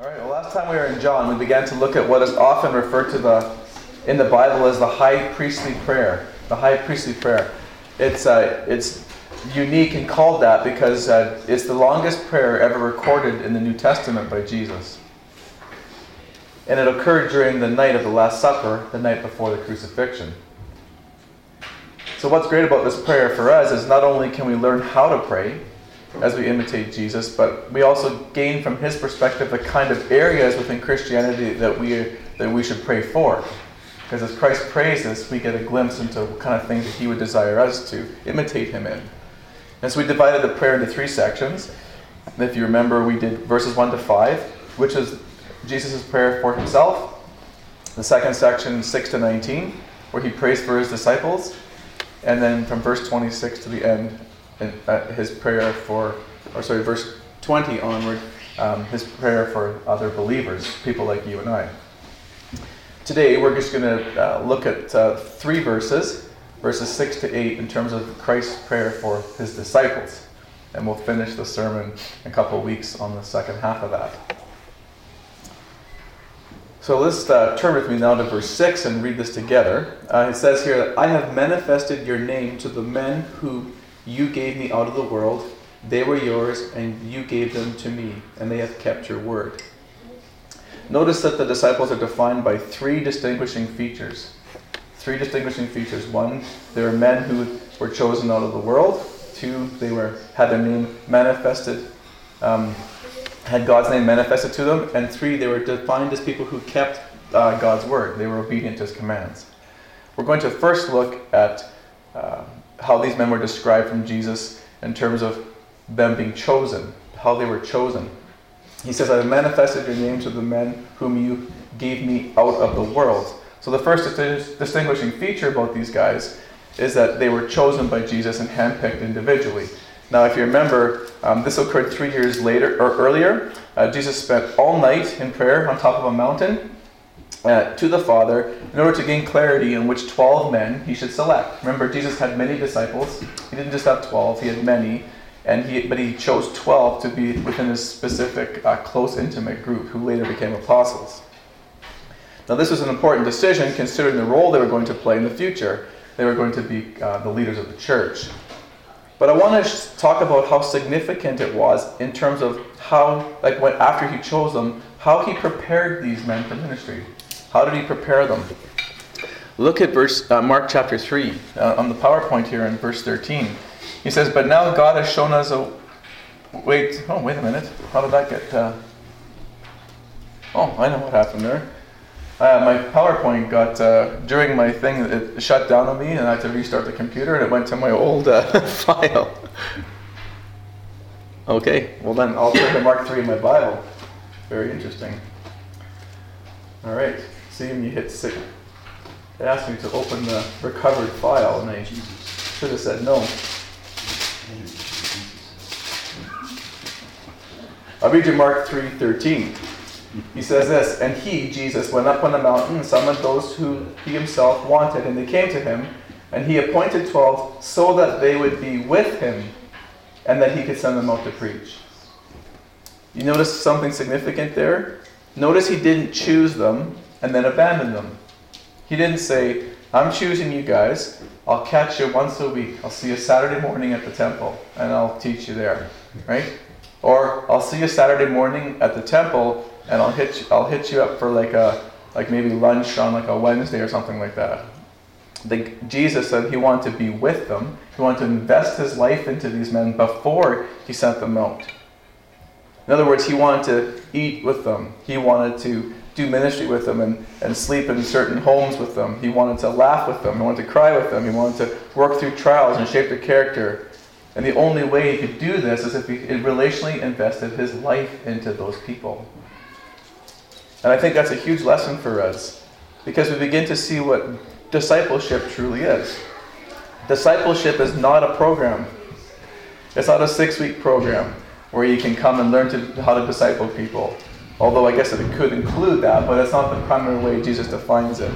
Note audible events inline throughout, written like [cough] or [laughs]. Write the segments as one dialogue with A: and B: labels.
A: All right, well, last time we were in John, we began to look at what is often referred to the, in the Bible as the high priestly prayer. The high priestly prayer. It's, uh, it's unique and called that because uh, it's the longest prayer ever recorded in the New Testament by Jesus. And it occurred during the night of the Last Supper, the night before the crucifixion. So, what's great about this prayer for us is not only can we learn how to pray, as we imitate Jesus, but we also gain from his perspective the kind of areas within Christianity that we that we should pray for. Because as Christ prays this, we get a glimpse into what kind of things that he would desire us to imitate him in. And so we divided the prayer into three sections. If you remember, we did verses 1 to 5, which is Jesus' prayer for himself. The second section, 6 to 19, where he prays for his disciples. And then from verse 26 to the end, uh, his prayer for, or sorry, verse 20 onward, um, his prayer for other believers, people like you and I. Today, we're just going to uh, look at uh, three verses, verses 6 to 8, in terms of Christ's prayer for his disciples. And we'll finish the sermon in a couple weeks on the second half of that. So let's uh, turn with me now to verse 6 and read this together. Uh, it says here, I have manifested your name to the men who you gave me out of the world. They were yours, and you gave them to me, and they have kept your word. Notice that the disciples are defined by three distinguishing features. Three distinguishing features. One, they were men who were chosen out of the world. Two, they were had their name manifested, um, had God's name manifested to them. And three, they were defined as people who kept uh, God's word. They were obedient to His commands. We're going to first look at uh, how these men were described from Jesus in terms of them being chosen, how they were chosen. He says, I have manifested your name to the men whom you gave me out of the world. So the first distinguishing feature about these guys is that they were chosen by Jesus and handpicked individually. Now, if you remember, um, this occurred three years later or earlier. Uh, Jesus spent all night in prayer on top of a mountain uh, to the Father in order to gain clarity on which 12 men he should select. Remember, Jesus had many disciples. He didn't just have 12, he had many. And he, but he chose 12 to be within his specific uh, close, intimate group who later became apostles. Now, this was an important decision considering the role they were going to play in the future. They were going to be uh, the leaders of the church. But I want to talk about how significant it was in terms of how, like, when, after he chose them, how he prepared these men for ministry. How did he prepare them? Look at verse uh, Mark chapter 3 uh, on the PowerPoint here in verse 13. He says, But now God has shown us a. Wait, oh, wait a minute. How did that get. Uh... Oh, I know what happened there. Uh, my PowerPoint got, uh, during my thing, it shut down on me and I had to restart the computer and it went to my old uh, [laughs] file. Okay, well then I'll turn to Mark 3 in my Bible. Very interesting. All right see when you hit six. It asked me to open the recovered file, and I should have said no. I'll read you Mark 3:13. He says this, and he, Jesus, went up on the mountain and summoned those who he himself wanted, and they came to him, and he appointed twelve so that they would be with him, and that he could send them out to preach. You notice something significant there? Notice he didn't choose them and then abandon them. He didn't say, I'm choosing you guys. I'll catch you once a week. I'll see you Saturday morning at the temple and I'll teach you there. Right? Or I'll see you Saturday morning at the temple and I'll hit you, I'll hit you up for like a like maybe lunch on like a Wednesday or something like that. The, Jesus said he wanted to be with them. He wanted to invest his life into these men before he sent them out. In other words, he wanted to eat with them. He wanted to do ministry with them and, and sleep in certain homes with them. He wanted to laugh with them. He wanted to cry with them. He wanted to work through trials and shape their character. And the only way he could do this is if he relationally invested his life into those people. And I think that's a huge lesson for us because we begin to see what discipleship truly is. Discipleship is not a program. It's not a six week program where you can come and learn to, how to disciple people. Although I guess it could include that, but it's not the primary way Jesus defines it.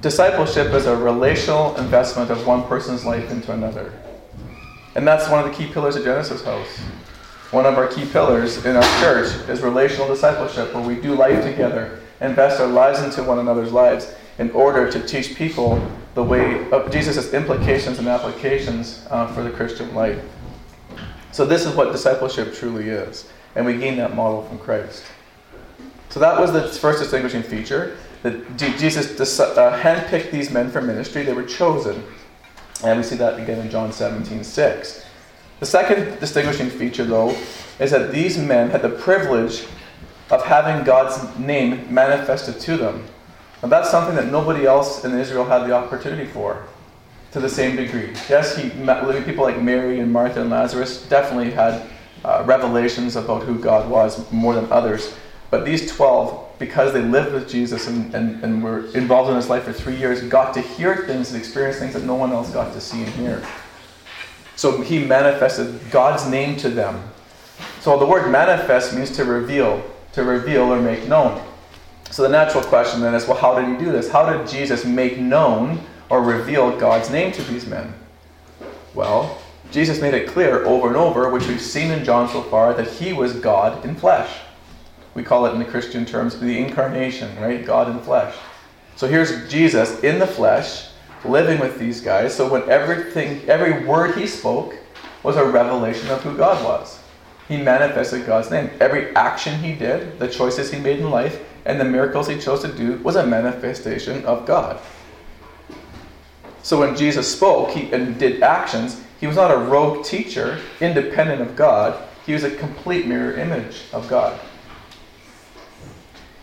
A: Discipleship is a relational investment of one person's life into another. And that's one of the key pillars of Genesis House. One of our key pillars in our church is relational discipleship, where we do life together, invest our lives into one another's lives in order to teach people the way of Jesus' implications and applications uh, for the Christian life. So, this is what discipleship truly is, and we gain that model from Christ. So, that was the first distinguishing feature that Jesus uh, handpicked these men for ministry, they were chosen. And we see that again in John 17 6. The second distinguishing feature, though, is that these men had the privilege of having God's name manifested to them. And that's something that nobody else in Israel had the opportunity for to the same degree. Yes, he met people like Mary and Martha and Lazarus definitely had uh, revelations about who God was more than others. But these 12, because they lived with Jesus and, and, and were involved in his life for three years, got to hear things and experience things that no one else got to see and hear. So he manifested God's name to them. So the word manifest means to reveal, to reveal or make known. So the natural question then is well, how did he do this? How did Jesus make known or reveal God's name to these men? Well, Jesus made it clear over and over, which we've seen in John so far, that he was God in flesh. We call it in the Christian terms the incarnation, right? God in flesh. So here's Jesus in the flesh living with these guys. So when everything, every word he spoke was a revelation of who God was. He manifested God's name. Every action he did, the choices he made in life, and the miracles he chose to do was a manifestation of God. So when Jesus spoke he, and did actions, he was not a rogue teacher, independent of God. He was a complete mirror image of God.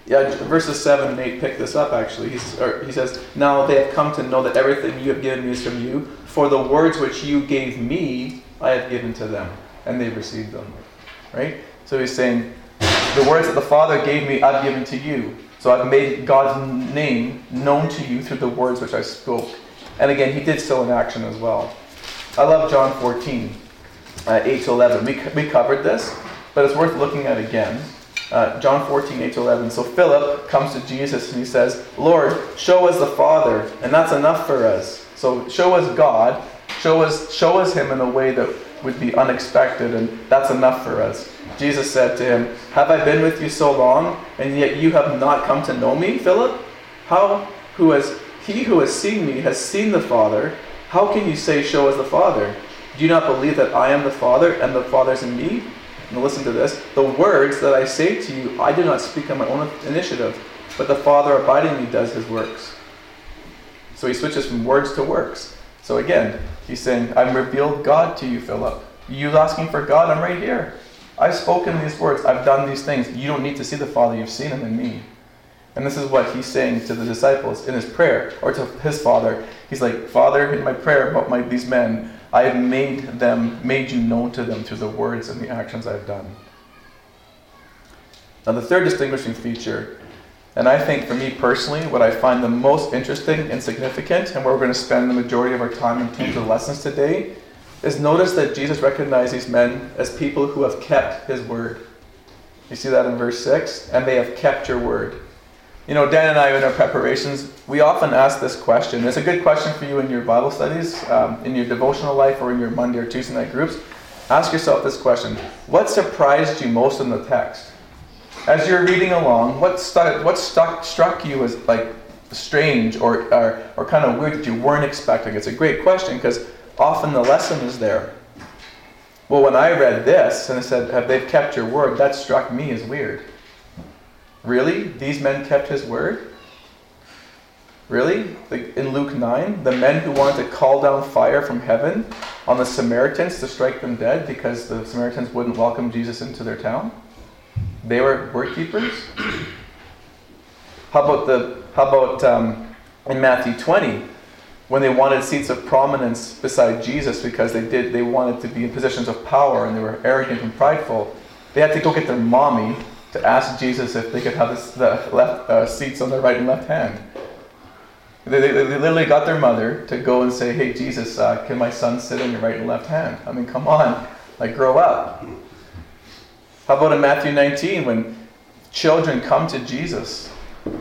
A: Yeah, verses 7 and 8 pick this up actually. He says, Now they have come to know that everything you have given me is from you, for the words which you gave me, I have given to them, and they received them. Right? So he's saying, The words that the Father gave me, I've given to you. So I've made God's name known to you through the words which I spoke. And again, he did so in action as well. I love John 14, uh, 8 to 11. We, we covered this, but it's worth looking at again. Uh, John 14, 8 to 11. So Philip comes to Jesus and he says, Lord, show us the Father, and that's enough for us. So show us God, show us, show us Him in a way that would be unexpected, and that's enough for us. Jesus said to him, Have I been with you so long, and yet you have not come to know me, Philip? How who has he who has seen me has seen the Father? How can you say, Show us the Father? Do you not believe that I am the Father, and the Father's in me? Now listen to this. The words that I say to you, I do not speak on my own initiative, but the Father abiding in me does his works. So he switches from words to works. So again, he's saying, I've revealed God to you, Philip. You asking for God, I'm right here. I've spoken these words, I've done these things. You don't need to see the Father, you've seen him in me. And this is what he's saying to the disciples in his prayer, or to his father. He's like, Father, in my prayer about my, these men, I have made them, made you known to them through the words and the actions I've done. Now, the third distinguishing feature, and I think for me personally, what I find the most interesting and significant, and where we're going to spend the majority of our time in terms of lessons today, is notice that Jesus recognized these men as people who have kept his word. You see that in verse 6? And they have kept your word. You know, Dan and I, in our preparations, we often ask this question. It's a good question for you in your Bible studies, um, in your devotional life, or in your Monday or Tuesday night groups. Ask yourself this question What surprised you most in the text? As you're reading along, what, stuck, what stuck, struck you as like strange or, or, or kind of weird that you weren't expecting? It's a great question because often the lesson is there. Well, when I read this and it said, Have they kept your word? That struck me as weird. Really? These men kept his word? Really? In Luke 9, the men who wanted to call down fire from heaven on the Samaritans to strike them dead because the Samaritans wouldn't welcome Jesus into their town? They were word keepers? How about the how about um, in Matthew 20 when they wanted seats of prominence beside Jesus because they did they wanted to be in positions of power and they were arrogant and prideful? They had to go get their mommy to ask Jesus if they could have this, the left uh, seats on their right and left hand. They, they, they, literally got their mother to go and say, "Hey Jesus, uh, can my son sit on your right and left hand?" I mean, come on, like grow up. How about in Matthew 19 when children come to Jesus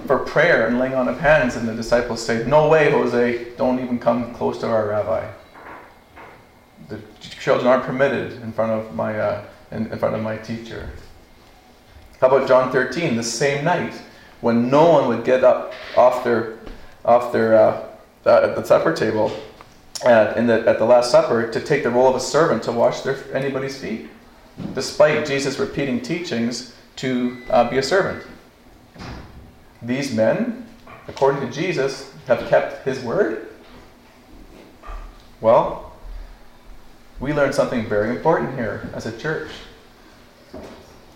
A: for prayer and laying on of hands, and the disciples say, "No way, Jose! Don't even come close to our rabbi." The children aren't permitted in front of my uh, in, in front of my teacher? How about John 13, the same night, when no one would get up off their, off their uh, uh, at the supper table at, in the, at the Last Supper to take the role of a servant to wash their, anybody's feet, despite Jesus repeating teachings to uh, be a servant. These men, according to Jesus, have kept his word. Well, we learn something very important here as a church.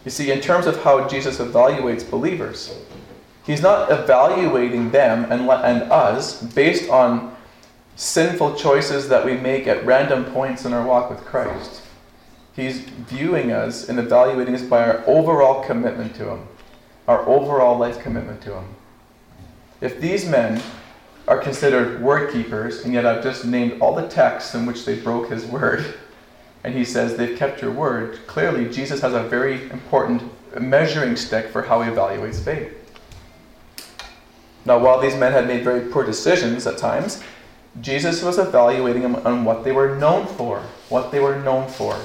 A: You see, in terms of how Jesus evaluates believers, he's not evaluating them and, and us based on sinful choices that we make at random points in our walk with Christ. He's viewing us and evaluating us by our overall commitment to Him, our overall life commitment to Him. If these men are considered word keepers, and yet I've just named all the texts in which they broke His word, [laughs] and he says they've kept your word, clearly Jesus has a very important measuring stick for how he evaluates faith. Now, while these men had made very poor decisions at times, Jesus was evaluating them on what they were known for. What they were known for.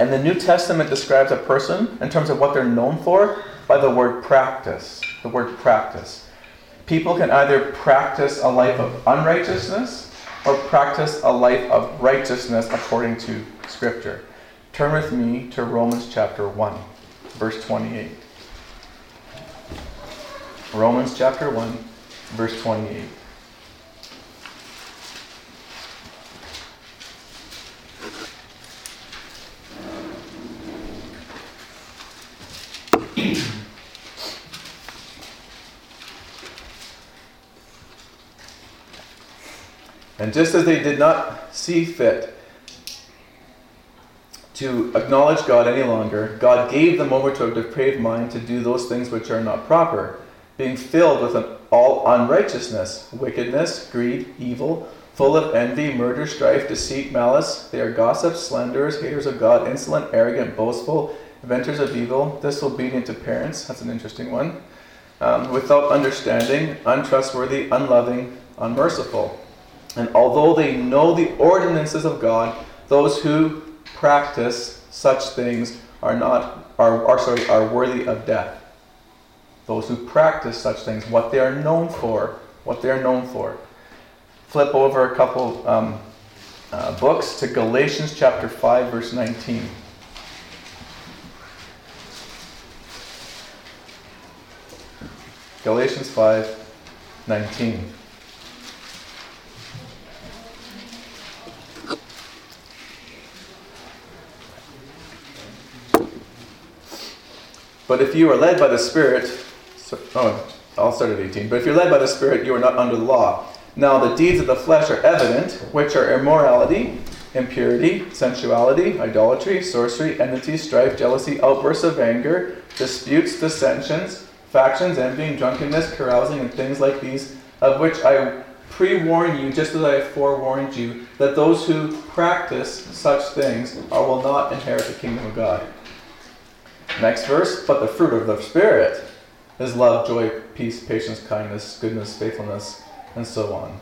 A: And the New Testament describes a person in terms of what they're known for by the word practice. The word practice. People can either practice a life of unrighteousness or practice a life of righteousness according to Scripture. Turn with me to Romans chapter 1, verse 28. Romans chapter 1, verse 28. And just as they did not see fit to acknowledge God any longer, God gave them over to a depraved mind to do those things which are not proper, being filled with an all unrighteousness, wickedness, greed, evil, full of envy, murder, strife, deceit, malice. They are gossips, slanderers, haters of God, insolent, arrogant, boastful, inventors of evil, disobedient to parents. That's an interesting one. Um, without understanding, untrustworthy, unloving, unmerciful. And although they know the ordinances of God, those who practice such things are not are, are sorry are worthy of death. Those who practice such things, what they are known for, what they are known for. Flip over a couple um, uh, books to Galatians chapter 5, verse 19. Galatians 5, 19. But if you are led by the Spirit, so, oh, I'll start at 18. But if you're led by the Spirit, you are not under the law. Now the deeds of the flesh are evident, which are immorality, impurity, sensuality, idolatry, sorcery, enmity, strife, jealousy, outbursts of anger, disputes, dissensions, factions, envying, drunkenness, carousing, and things like these, of which I pre warn you, just as I have forewarned you, that those who practice such things will not inherit the kingdom of God. Next verse, but the fruit of the Spirit is love, joy, peace, patience, kindness, goodness, faithfulness, and so on.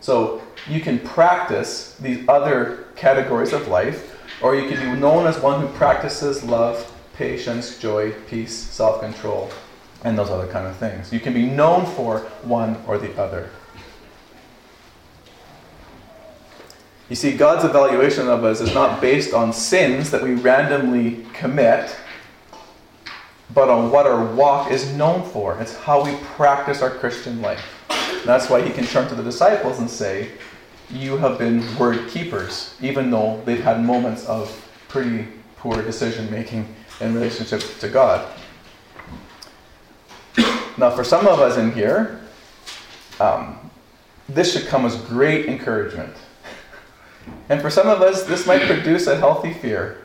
A: So you can practice these other categories of life, or you can be known as one who practices love, patience, joy, peace, self control, and those other kind of things. You can be known for one or the other. You see, God's evaluation of us is not based on sins that we randomly commit but on what our walk is known for. It's how we practice our Christian life. That's why he can turn to the disciples and say, You have been word keepers, even though they've had moments of pretty poor decision making in relationship to God. Now, for some of us in here, um, this should come as great encouragement. And for some of us, this might produce a healthy fear.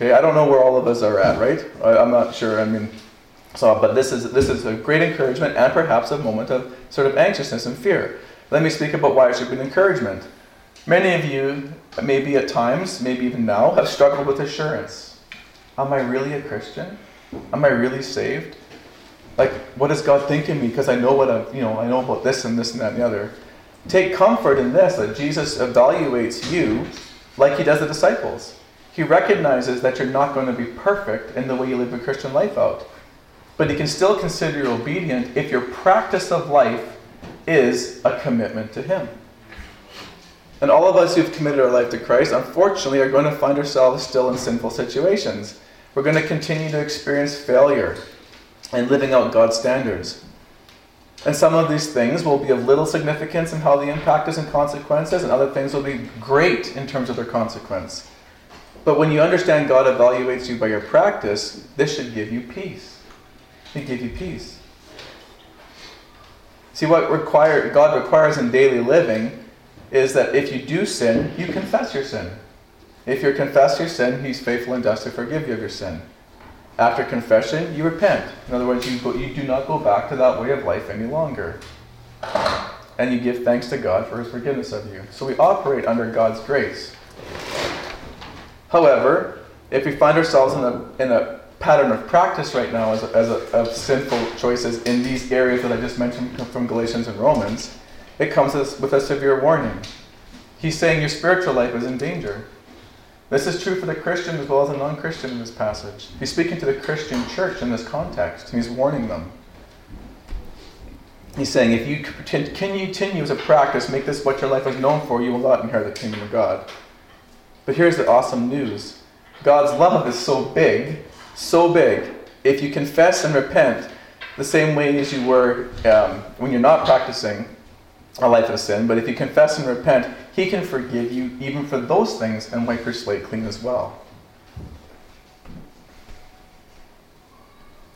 A: Okay, I don't know where all of us are at, right? I, I'm not sure. I mean, so, but this is this is a great encouragement and perhaps a moment of sort of anxiousness and fear. Let me speak about why it should be an encouragement. Many of you, maybe at times, maybe even now, have struggled with assurance. Am I really a Christian? Am I really saved? Like, what does God think of me? Because I know what I, you know, I know about this and this and that and the other. Take comfort in this that Jesus evaluates you like He does the disciples. He recognizes that you're not going to be perfect in the way you live your Christian life out. But he can still consider you obedient if your practice of life is a commitment to him. And all of us who've committed our life to Christ, unfortunately, are going to find ourselves still in sinful situations. We're going to continue to experience failure and living out God's standards. And some of these things will be of little significance in how they impact us and consequences, and other things will be great in terms of their consequence. But when you understand God evaluates you by your practice, this should give you peace. It give you peace. See, what require, God requires in daily living is that if you do sin, you confess your sin. If you confess your sin, He's faithful and just to forgive you of your sin. After confession, you repent. In other words, you, go, you do not go back to that way of life any longer. And you give thanks to God for His forgiveness of you. So we operate under God's grace. However, if we find ourselves in a, in a pattern of practice right now as, a, as a, of sinful choices in these areas that I just mentioned from Galatians and Romans, it comes with a severe warning. He's saying your spiritual life is in danger. This is true for the Christian as well as the non Christian in this passage. He's speaking to the Christian church in this context, and he's warning them. He's saying, if you continue as a practice, make this what your life is known for, you will not inherit the kingdom of God. But here's the awesome news God's love is so big, so big, if you confess and repent the same way as you were um, when you're not practicing a life of sin, but if you confess and repent, He can forgive you even for those things and wipe your slate clean as well.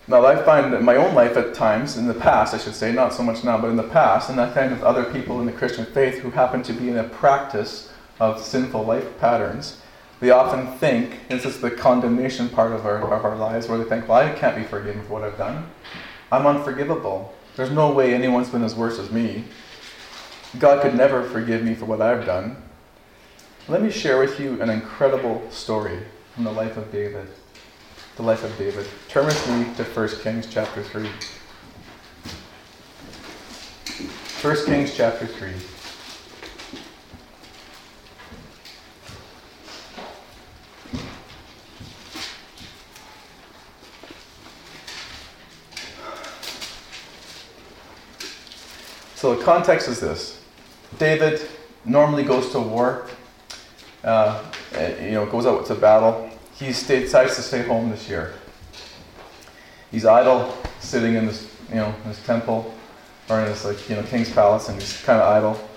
A: Now, I find that my own life at times, in the past, I should say, not so much now, but in the past, and I find with other people in the Christian faith who happen to be in a practice of sinful life patterns, they often think, this is the condemnation part of our, of our lives, where they think, well, I can't be forgiven for what I've done. I'm unforgivable. There's no way anyone's been as worse as me. God could never forgive me for what I've done. Let me share with you an incredible story from the life of David. The life of David. Turn with me to 1 Kings chapter 3. 1 Kings chapter 3. So the context is this David normally goes to war, uh, you know, goes out to battle. He decides to stay home this year. He's idle, sitting in this, you know, his temple or in his like, you know, king's palace, and he's kind of idle.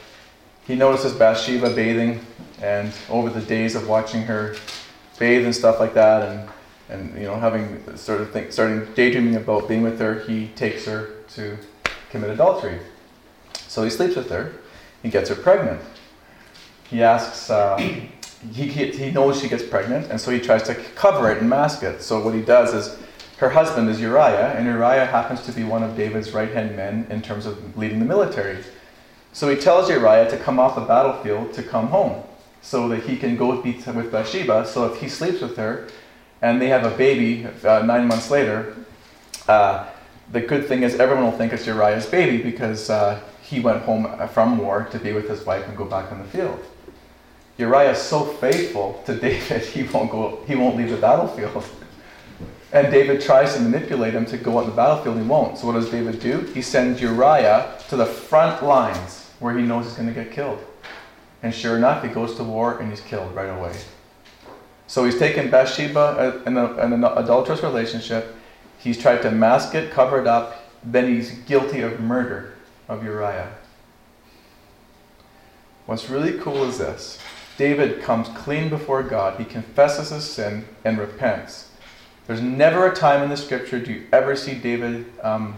A: He notices Bathsheba bathing, and over the days of watching her bathe and stuff like that, and and you know, having sort of think, starting daydreaming about being with her, he takes her to commit adultery. So he sleeps with her. He gets her pregnant. He asks, uh, he, he knows she gets pregnant, and so he tries to cover it and mask it. So what he does is, her husband is Uriah, and Uriah happens to be one of David's right hand men in terms of leading the military. So he tells Uriah to come off the battlefield to come home so that he can go with Bathsheba. So if he sleeps with her and they have a baby uh, nine months later, uh, the good thing is everyone will think it's Uriah's baby because uh, he went home from war to be with his wife and go back on the field. Uriah is so faithful to [laughs] David, he won't go, he won't leave the battlefield. And David tries to manipulate him to go on the battlefield, he won't. So what does David do? He sends Uriah to the front lines where he knows he's going to get killed. And sure enough, he goes to war and he's killed right away. So he's taken Bathsheba uh, a, in an adulterous relationship. He's tried to mask it, cover it up. Then he's guilty of murder of Uriah. What's really cool is this David comes clean before God, he confesses his sin and repents. There's never a time in the scripture do you ever see David um,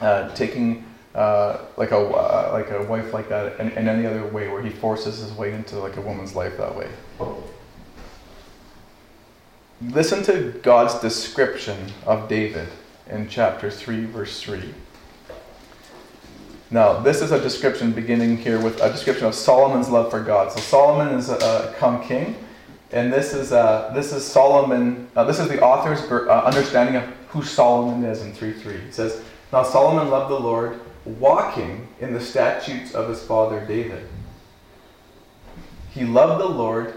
A: uh, taking uh, like a uh, like a wife like that in, in any other way where he forces his way into like a woman's life that way. Listen to God's description of David in chapter 3, verse 3. Now, this is a description beginning here with a description of Solomon's love for God. So Solomon is a, come king, and this is this is Solomon. Uh, this is the author's uh, understanding of who Solomon is in three three. It says, "Now Solomon loved the Lord, walking in the statutes of his father David. He loved the Lord,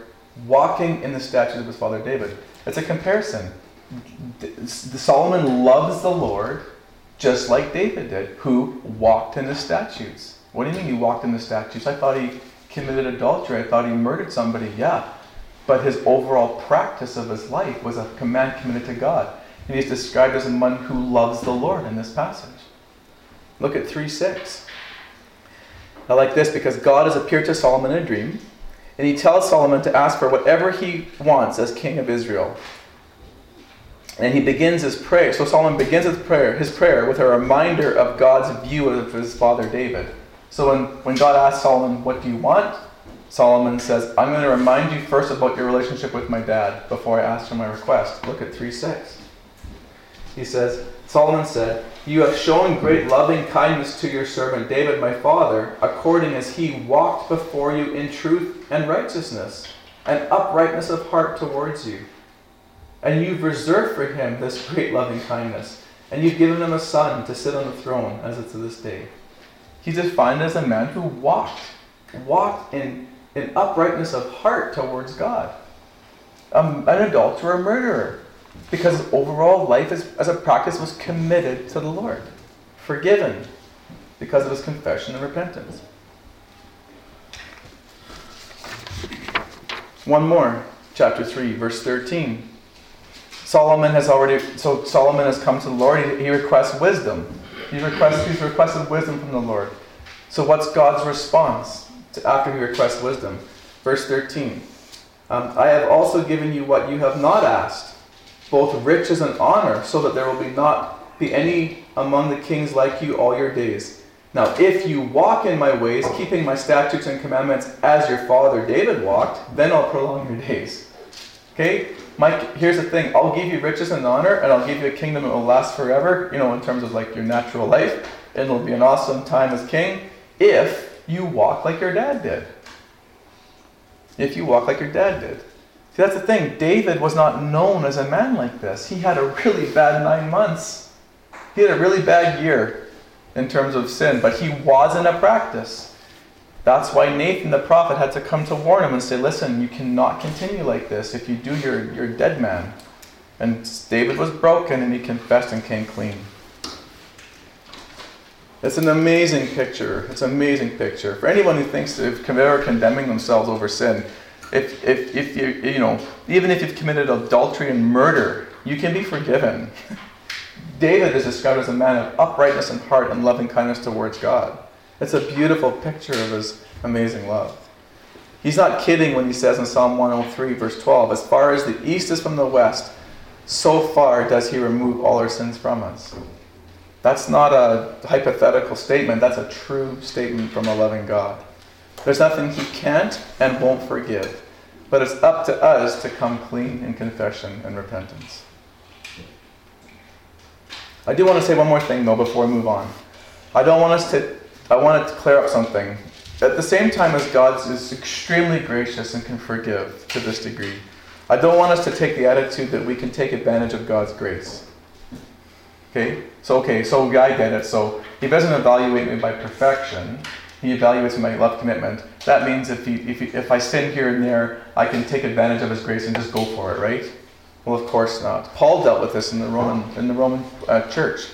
A: walking in the statutes of his father David. It's a comparison. Solomon loves the Lord just like David did, who walked in the statutes. What do you mean he walked in the statutes? I thought he committed adultery. I thought he murdered somebody. Yeah. But his overall practice of his life was a command committed to God. And he's described as a man who loves the Lord in this passage. Look at 3 6. I like this because God has appeared to Solomon in a dream, and he tells Solomon to ask for whatever he wants as king of Israel. And he begins his prayer. So Solomon begins his prayer, his prayer with a reminder of God's view of his father David. So when, when God asks Solomon, What do you want? Solomon says, I'm going to remind you first about your relationship with my dad before I ask for my request. Look at 3 6. He says, Solomon said, You have shown great loving kindness to your servant David, my father, according as he walked before you in truth and righteousness and uprightness of heart towards you. And you've reserved for him this great loving kindness, and you've given him a son to sit on the throne as it's to this day. He's defined as a man who walked, walked in, in uprightness of heart towards God. Um, an adulterer, a murderer, because overall life as, as a practice was committed to the Lord, forgiven because of his confession and repentance. One more, chapter 3, verse 13. Solomon has already, so Solomon has come to the Lord. He, he requests wisdom. He requests, he's requested wisdom from the Lord. So what's God's response to, after he requests wisdom? Verse 13. Um, I have also given you what you have not asked, both riches and honor, so that there will be not be any among the kings like you all your days. Now, if you walk in my ways, keeping my statutes and commandments as your father David walked, then I'll prolong your days. Okay? Mike, here's the thing. I'll give you riches and honor, and I'll give you a kingdom that will last forever, you know, in terms of like your natural life. It'll be an awesome time as king if you walk like your dad did. If you walk like your dad did. See, that's the thing. David was not known as a man like this. He had a really bad nine months. He had a really bad year in terms of sin, but he was in a practice. That's why Nathan the prophet had to come to warn him and say, Listen, you cannot continue like this. If you do, you're, you're dead man. And David was broken and he confessed and came clean. It's an amazing picture. It's an amazing picture. For anyone who thinks of ever condemning themselves over sin, if, if, if you, you know, even if you've committed adultery and murder, you can be forgiven. [laughs] David is described as a man of uprightness in heart and loving kindness towards God. It's a beautiful picture of his amazing love. He's not kidding when he says in Psalm 103, verse 12, As far as the east is from the west, so far does he remove all our sins from us. That's not a hypothetical statement, that's a true statement from a loving God. There's nothing he can't and won't forgive, but it's up to us to come clean in confession and repentance. I do want to say one more thing, though, before we move on. I don't want us to I wanted to clear up something. At the same time as God is extremely gracious and can forgive to this degree, I don't want us to take the attitude that we can take advantage of God's grace. Okay? So, okay, so I get it. So, He doesn't evaluate me by perfection. He evaluates my love commitment. That means if, he, if, he, if I sin here and there, I can take advantage of His grace and just go for it, right? Well, of course not. Paul dealt with this in the Roman, in the Roman uh, church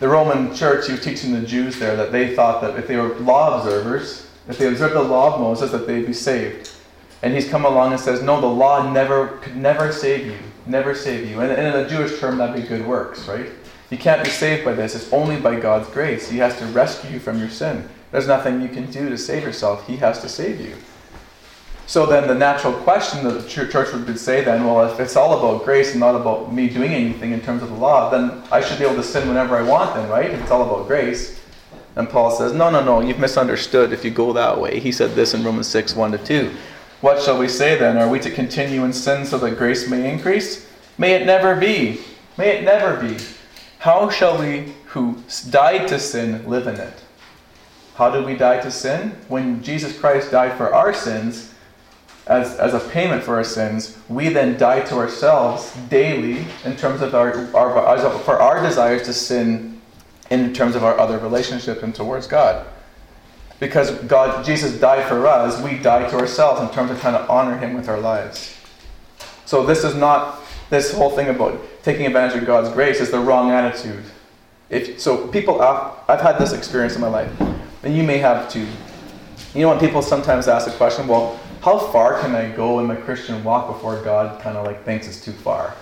A: the Roman church, he was teaching the Jews there that they thought that if they were law observers, if they observed the law of Moses, that they'd be saved. And he's come along and says, no, the law never could never save you, never save you. And, and in a Jewish term, that'd be good works, right? You can't be saved by this. It's only by God's grace. He has to rescue you from your sin. There's nothing you can do to save yourself. He has to save you. So then the natural question that the church would say then, well, if it's all about grace and not about me doing anything in terms of the law, then I should be able to sin whenever I want then, right? If it's all about grace. And Paul says, no, no, no, you've misunderstood if you go that way. He said this in Romans 6, 1 to 2. What shall we say then? Are we to continue in sin so that grace may increase? May it never be. May it never be. How shall we who died to sin live in it? How did we die to sin? When Jesus Christ died for our sins, as, as a payment for our sins, we then die to ourselves daily in terms of our, our, for our desires to sin in terms of our other relationship and towards God. Because God, Jesus died for us, we die to ourselves in terms of trying to honor Him with our lives. So this is not this whole thing about taking advantage of God's grace is the wrong attitude. If so, people I've, I've had this experience in my life, and you may have too. You know when people sometimes ask the question, well, how far can I go in my Christian walk before God kind of like thinks it's too far?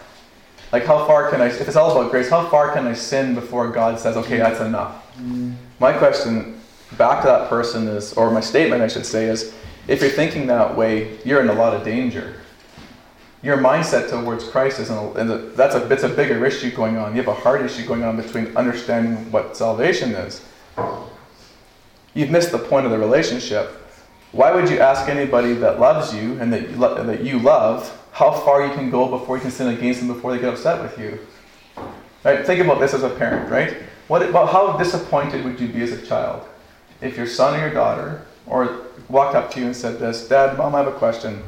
A: Like how far can I? If it's all about grace, how far can I sin before God says, okay, that's enough? Mm. My question back to that person is, or my statement I should say is, if you're thinking that way, you're in a lot of danger. Your mindset towards Christ is, a, that's a, it's a bigger issue going on. You have a hard issue going on between understanding what salvation is. You've missed the point of the relationship. Why would you ask anybody that loves you and that you, lo- that you love how far you can go before you can sin against them before they get upset with you? Right? Think about this as a parent, right? What, about how disappointed would you be as a child if your son or your daughter or walked up to you and said this, Dad, Mom, I have a question.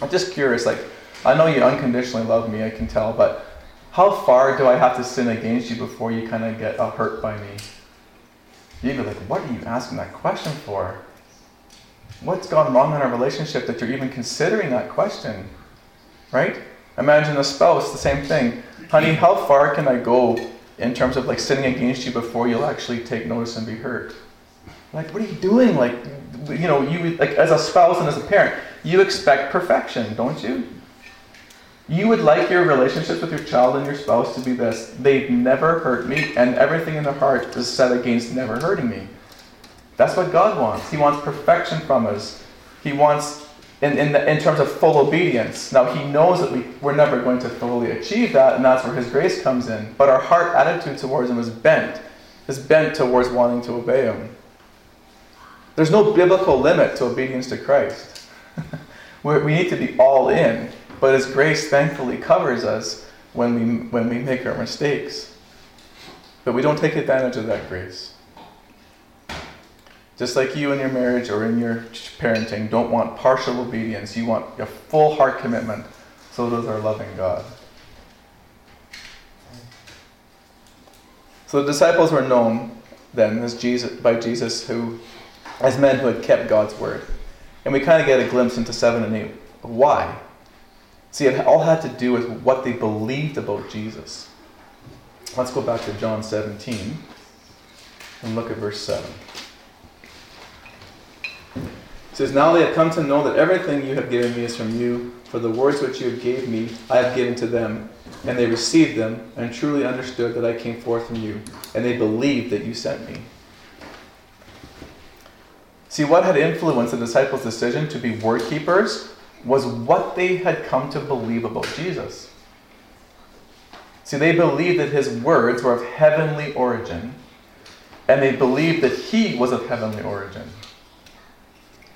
A: I'm just curious, like, I know you unconditionally love me, I can tell, but how far do I have to sin against you before you kind of get hurt by me? You'd be like, what are you asking that question for? What's gone wrong in our relationship that you're even considering that question? Right? Imagine a spouse, the same thing. Honey, how far can I go in terms of like sinning against you before you'll actually take notice and be hurt? Like, what are you doing? Like, you know, you like as a spouse and as a parent, you expect perfection, don't you? You would like your relationships with your child and your spouse to be this. They've never hurt me, and everything in their heart is set against never hurting me. That's what God wants. He wants perfection from us. He wants, in, in, the, in terms of full obedience. Now, He knows that we, we're never going to fully achieve that, and that's where His grace comes in. But our heart attitude towards Him is bent, is bent towards wanting to obey Him. There's no biblical limit to obedience to Christ. [laughs] we need to be all in, but His grace thankfully covers us when we, when we make our mistakes. But we don't take advantage of that grace. Just like you in your marriage or in your parenting don't want partial obedience, you want a full heart commitment. So does our loving God. So the disciples were known then as Jesus, by Jesus who as men who had kept God's word. And we kind of get a glimpse into 7 and 8. Why? See, it all had to do with what they believed about Jesus. Let's go back to John 17 and look at verse 7. Says, Now they have come to know that everything you have given me is from you, for the words which you have gave me I have given to them, and they received them, and truly understood that I came forth from you, and they believed that you sent me. See, what had influenced the disciples' decision to be word keepers was what they had come to believe about Jesus. See, they believed that his words were of heavenly origin, and they believed that he was of heavenly origin.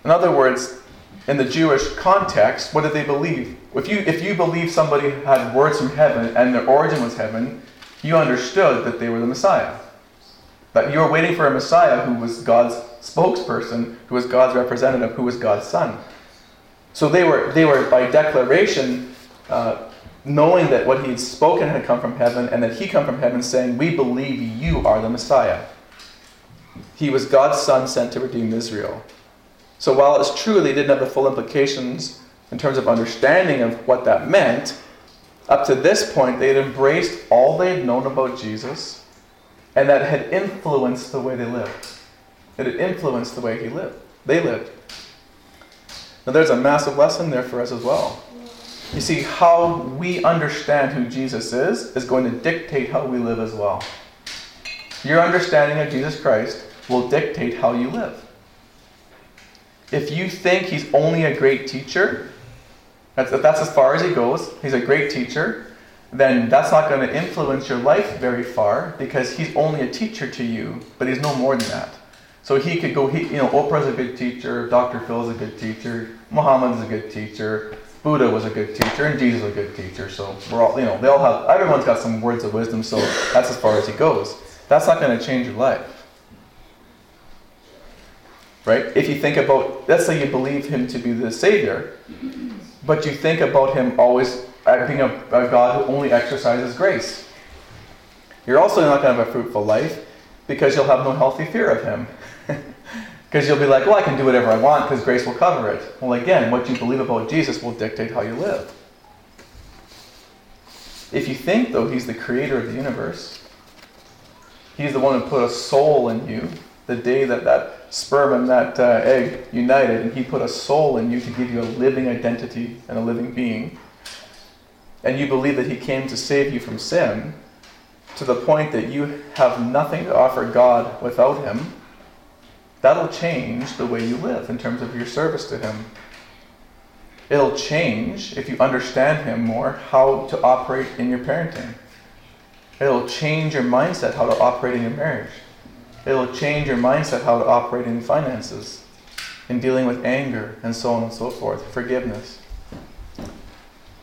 A: In other words, in the Jewish context, what did they believe? If you, if you believe somebody had words from heaven and their origin was heaven, you understood that they were the Messiah. That you were waiting for a Messiah who was God's spokesperson, who was God's representative, who was God's son. So they were, they were by declaration, uh, knowing that what he had spoken had come from heaven, and that he come from heaven, saying, "We believe you are the Messiah." He was God's son sent to redeem Israel. So while it's true they didn't have the full implications in terms of understanding of what that meant, up to this point they had embraced all they had known about Jesus and that had influenced the way they lived. It had influenced the way he lived. They lived. Now there's a massive lesson there for us as well. You see, how we understand who Jesus is is going to dictate how we live as well. Your understanding of Jesus Christ will dictate how you live. If you think he's only a great teacher, that's, that's as far as he goes, he's a great teacher, then that's not going to influence your life very far because he's only a teacher to you, but he's no more than that. So he could go, he, you know, Oprah's a good teacher, Dr. Phil's a good teacher, Muhammad's a good teacher, Buddha was a good teacher, and Jesus was a good teacher. So we're all, you know, they all have, everyone's got some words of wisdom, so that's as far as he goes. That's not going to change your life. Right? If you think about, let's say you believe him to be the Savior, but you think about him always being a, a God who only exercises grace. You're also not going to have a fruitful life because you'll have no healthy fear of him. [laughs] Because you'll be like, well, I can do whatever I want because grace will cover it. Well, again, what you believe about Jesus will dictate how you live. If you think, though, he's the creator of the universe, he's the one who put a soul in you the day that that sperm and that uh, egg united, and he put a soul in you to give you a living identity and a living being, and you believe that he came to save you from sin, to the point that you have nothing to offer God without him, that'll change the way you live in terms of your service to him. It'll change, if you understand him more, how to operate in your parenting. It'll change your mindset how to operate in your marriage. It'll change your mindset how to operate in finances, in dealing with anger, and so on and so forth, forgiveness.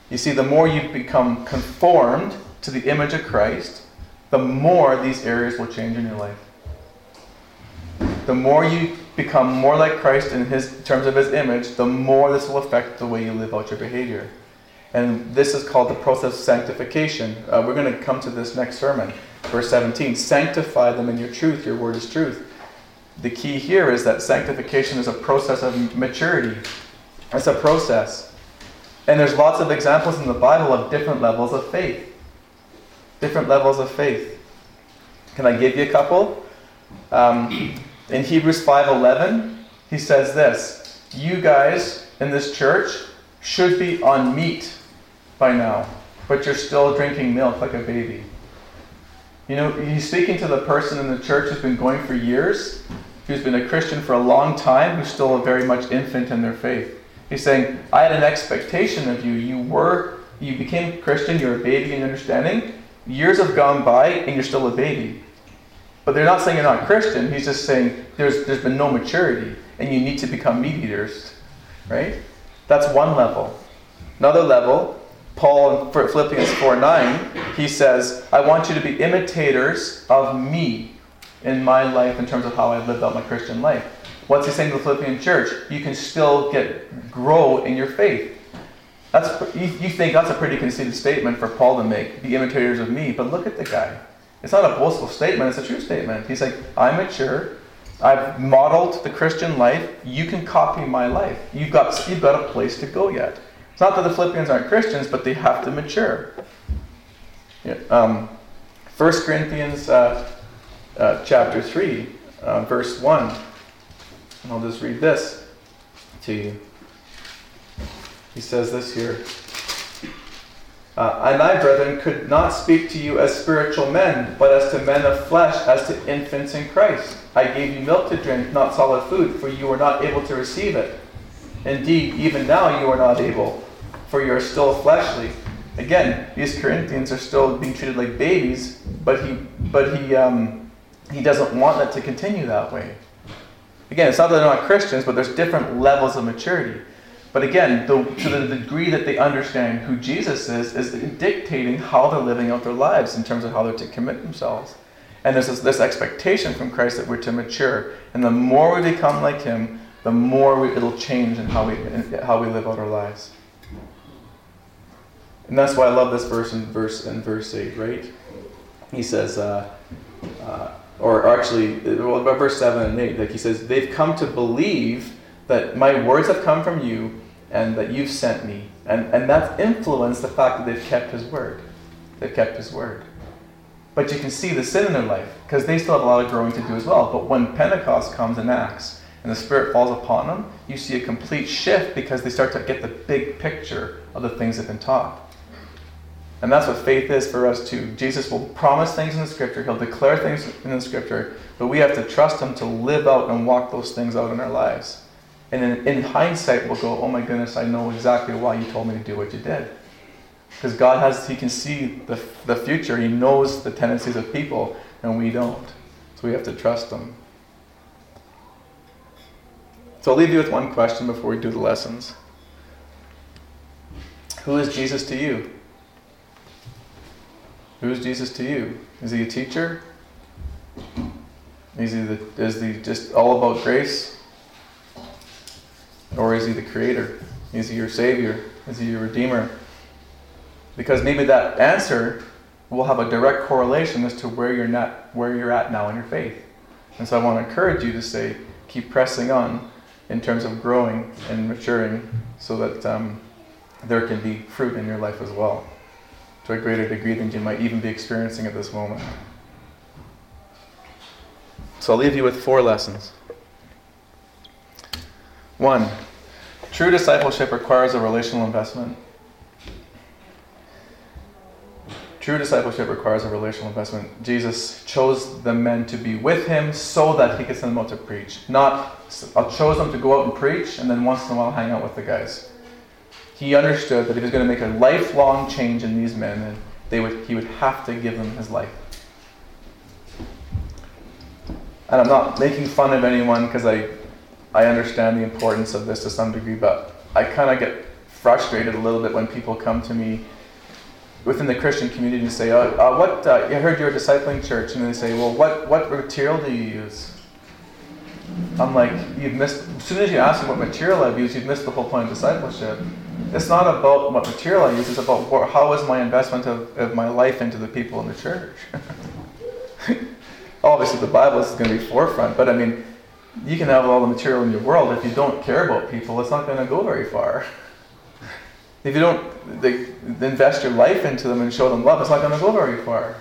A: You see, the more you become conformed to the image of Christ, the more these areas will change in your life. The more you become more like Christ in his in terms of his image, the more this will affect the way you live out your behavior. And this is called the process of sanctification. Uh, we're going to come to this next sermon. Verse 17 Sanctify them in your truth, your word is truth. The key here is that sanctification is a process of maturity, it's a process. And there's lots of examples in the Bible of different levels of faith. Different levels of faith. Can I give you a couple? Um, in Hebrews 5:11, he says this: "You guys in this church should be on meat by now, but you're still drinking milk like a baby." You know, he's speaking to the person in the church who's been going for years, who's been a Christian for a long time, who's still a very much infant in their faith. He's saying, I had an expectation of you. You were, you became Christian, you're a baby in understanding. Years have gone by and you're still a baby. But they're not saying you're not Christian. He's just saying there's, there's been no maturity and you need to become meat eaters. Right? That's one level. Another level, Paul in Philippians 4 9, he says, I want you to be imitators of me in my life in terms of how I lived out my Christian life. What's he saying to the Philippian church? You can still get grow in your faith. That's you, you think that's a pretty conceited statement for Paul to make, be imitators of me, but look at the guy. It's not a boastful statement, it's a true statement. He's like, I'm mature. I've modeled the Christian life. You can copy my life. You've got, you've got a place to go yet. It's not that the Philippians aren't Christians, but they have to mature. Yeah, um, 1 Corinthians uh, uh, chapter 3, uh, verse 1. And I'll just read this to you. He says this here. Uh, I, brethren, could not speak to you as spiritual men, but as to men of flesh, as to infants in Christ. I gave you milk to drink, not solid food, for you were not able to receive it. Indeed, even now you are not able, for you are still fleshly. Again, these Corinthians are still being treated like babies, but he, but he, um, he doesn't want that to continue that way. Again, it's not that they're not Christians, but there's different levels of maturity. But again, the, to the degree that they understand who Jesus is, is dictating how they're living out their lives in terms of how they're to commit themselves. And there's this, this expectation from Christ that we're to mature. And the more we become like Him, the more we, it'll change in how we, in how we live out our lives. And that's why I love this verse in verse, in verse 8, right? He says, uh, uh, or actually, well, verse 7 and 8, like he says, they've come to believe that my words have come from you and that you've sent me. And, and that's influenced the fact that they've kept his word. They've kept his word. But you can see the sin in their life because they still have a lot of growing to do as well. But when Pentecost comes and acts and the Spirit falls upon them, you see a complete shift because they start to get the big picture of the things they've been taught. And that's what faith is for us too. Jesus will promise things in the scripture, he'll declare things in the scripture, but we have to trust him to live out and walk those things out in our lives. And then in hindsight, we'll go, oh my goodness, I know exactly why you told me to do what you did. Because God has, He can see the, the future. He knows the tendencies of people, and we don't. So we have to trust Him. So I'll leave you with one question before we do the lessons. Who is Jesus to you? Who is Jesus to you? Is he a teacher? Is he, the, is he just all about grace? Or is he the creator? Is he your savior? Is he your redeemer? Because maybe that answer will have a direct correlation as to where you're not where you're at now in your faith. And so I want to encourage you to say, keep pressing on in terms of growing and maturing so that um, there can be fruit in your life as well to a greater degree than you might even be experiencing at this moment. So I'll leave you with four lessons. One, true discipleship requires a relational investment. True discipleship requires a relational investment. Jesus chose the men to be with him so that he could send them out to preach. Not uh, chose them to go out and preach and then once in a while hang out with the guys. He understood that if he was going to make a lifelong change in these men, then they would, he would have to give them his life. And I'm not making fun of anyone because I, I understand the importance of this to some degree, but I kind of get frustrated a little bit when people come to me within the Christian community and say, uh, uh, "What? Uh, I heard you're a discipling church," and they say, "Well, what what material do you use?" I'm like, "You've missed." As soon as you ask me what material I've used, you've missed the whole point of discipleship. It's not about what material I use; it's about what, how is my investment of, of my life into the people in the church. [laughs] Obviously, the Bible is going to be forefront, but I mean, you can have all the material in your world if you don't care about people, it's not going to go very far. [laughs] If you don't they, invest your life into them and show them love, it's not going to go very far.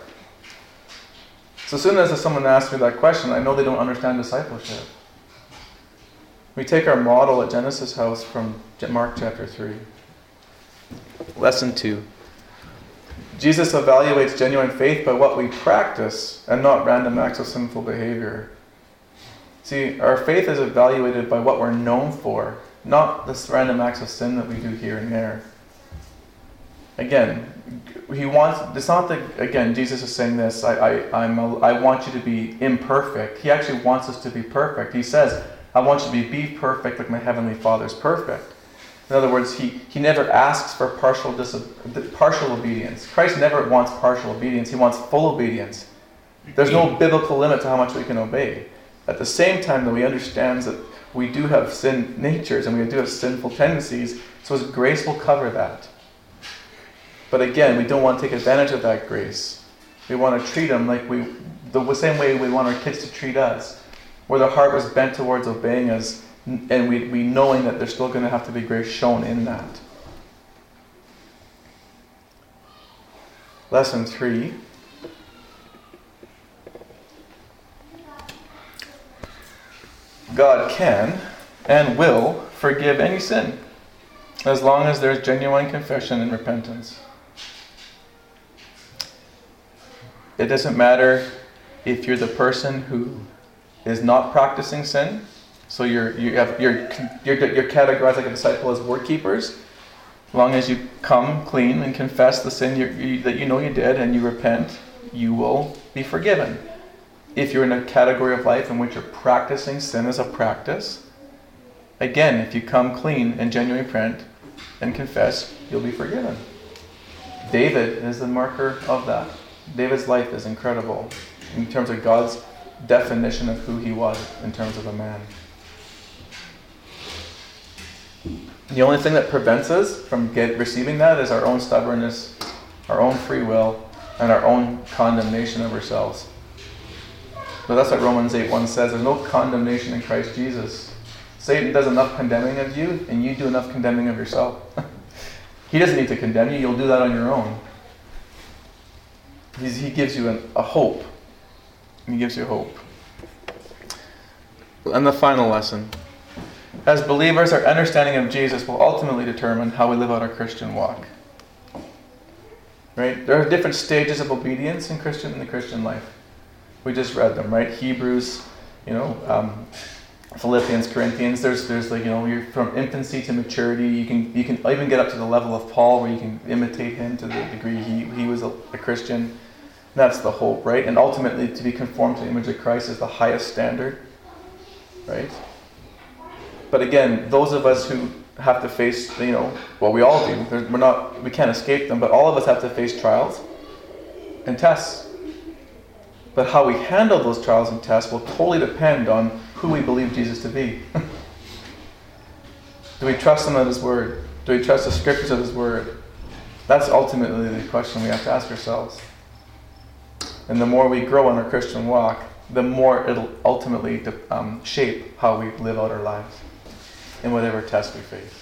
A: So as soon as someone asks me that question, I know they don't understand discipleship. We take our model at Genesis House from Mark chapter 3. Lesson 2. Jesus evaluates genuine faith by what we practice and not random acts of sinful behavior. See, our faith is evaluated by what we're known for, not the random acts of sin that we do here and there. Again, he wants, it's not that, again, Jesus is saying this, I, I, I'm a, I want you to be imperfect. He actually wants us to be perfect. He says, I want you to be, be perfect like my heavenly Father is perfect. In other words, he, he never asks for partial, dis- partial obedience. Christ never wants partial obedience, he wants full obedience. There's no biblical limit to how much we can obey. At the same time, though, he understands that we do have sin natures and we do have sinful tendencies, so his grace will cover that. But again, we don't want to take advantage of that grace. We want to treat them like we, the same way we want our kids to treat us, where their heart was bent towards obeying us, and we, we knowing that there's still going to have to be grace shown in that. Lesson three. God can and will forgive any sin as long as there's genuine confession and repentance. It doesn't matter if you're the person who is not practicing sin. So you're you have you're you're, you're categorized like a disciple as word keepers. As long as you come clean and confess the sin you, that you know you did and you repent, you will be forgiven. If you're in a category of life in which you're practicing sin as a practice, again, if you come clean and genuinely repent and confess, you'll be forgiven. David is the marker of that. David's life is incredible in terms of God's definition of who he was in terms of a man. The only thing that prevents us from get, receiving that is our own stubbornness, our own free will, and our own condemnation of ourselves. But that's what Romans 8 1 says. There's no condemnation in Christ Jesus. Satan does enough condemning of you, and you do enough condemning of yourself. [laughs] he doesn't need to condemn you, you'll do that on your own. He's, he gives you an, a hope. He gives you hope. And the final lesson. As believers, our understanding of Jesus will ultimately determine how we live out our Christian walk. Right? There are different stages of obedience in Christian in the Christian life. We just read them, right? Hebrews, you know, um, Philippians, Corinthians. There's there's like you know you're from infancy to maturity. You can you can even get up to the level of Paul where you can imitate him to the degree he, he was a, a Christian. That's the hope, right? And ultimately, to be conformed to the image of Christ is the highest standard, right? But again, those of us who have to face, you know, well, we all do. We're not, we can't escape them, but all of us have to face trials and tests. But how we handle those trials and tests will totally depend on who we believe Jesus to be. [laughs] do we trust Him at His Word? Do we trust the Scriptures of His Word? That's ultimately the question we have to ask ourselves. And the more we grow in our Christian walk, the more it'll ultimately um, shape how we live out our lives in whatever test we face.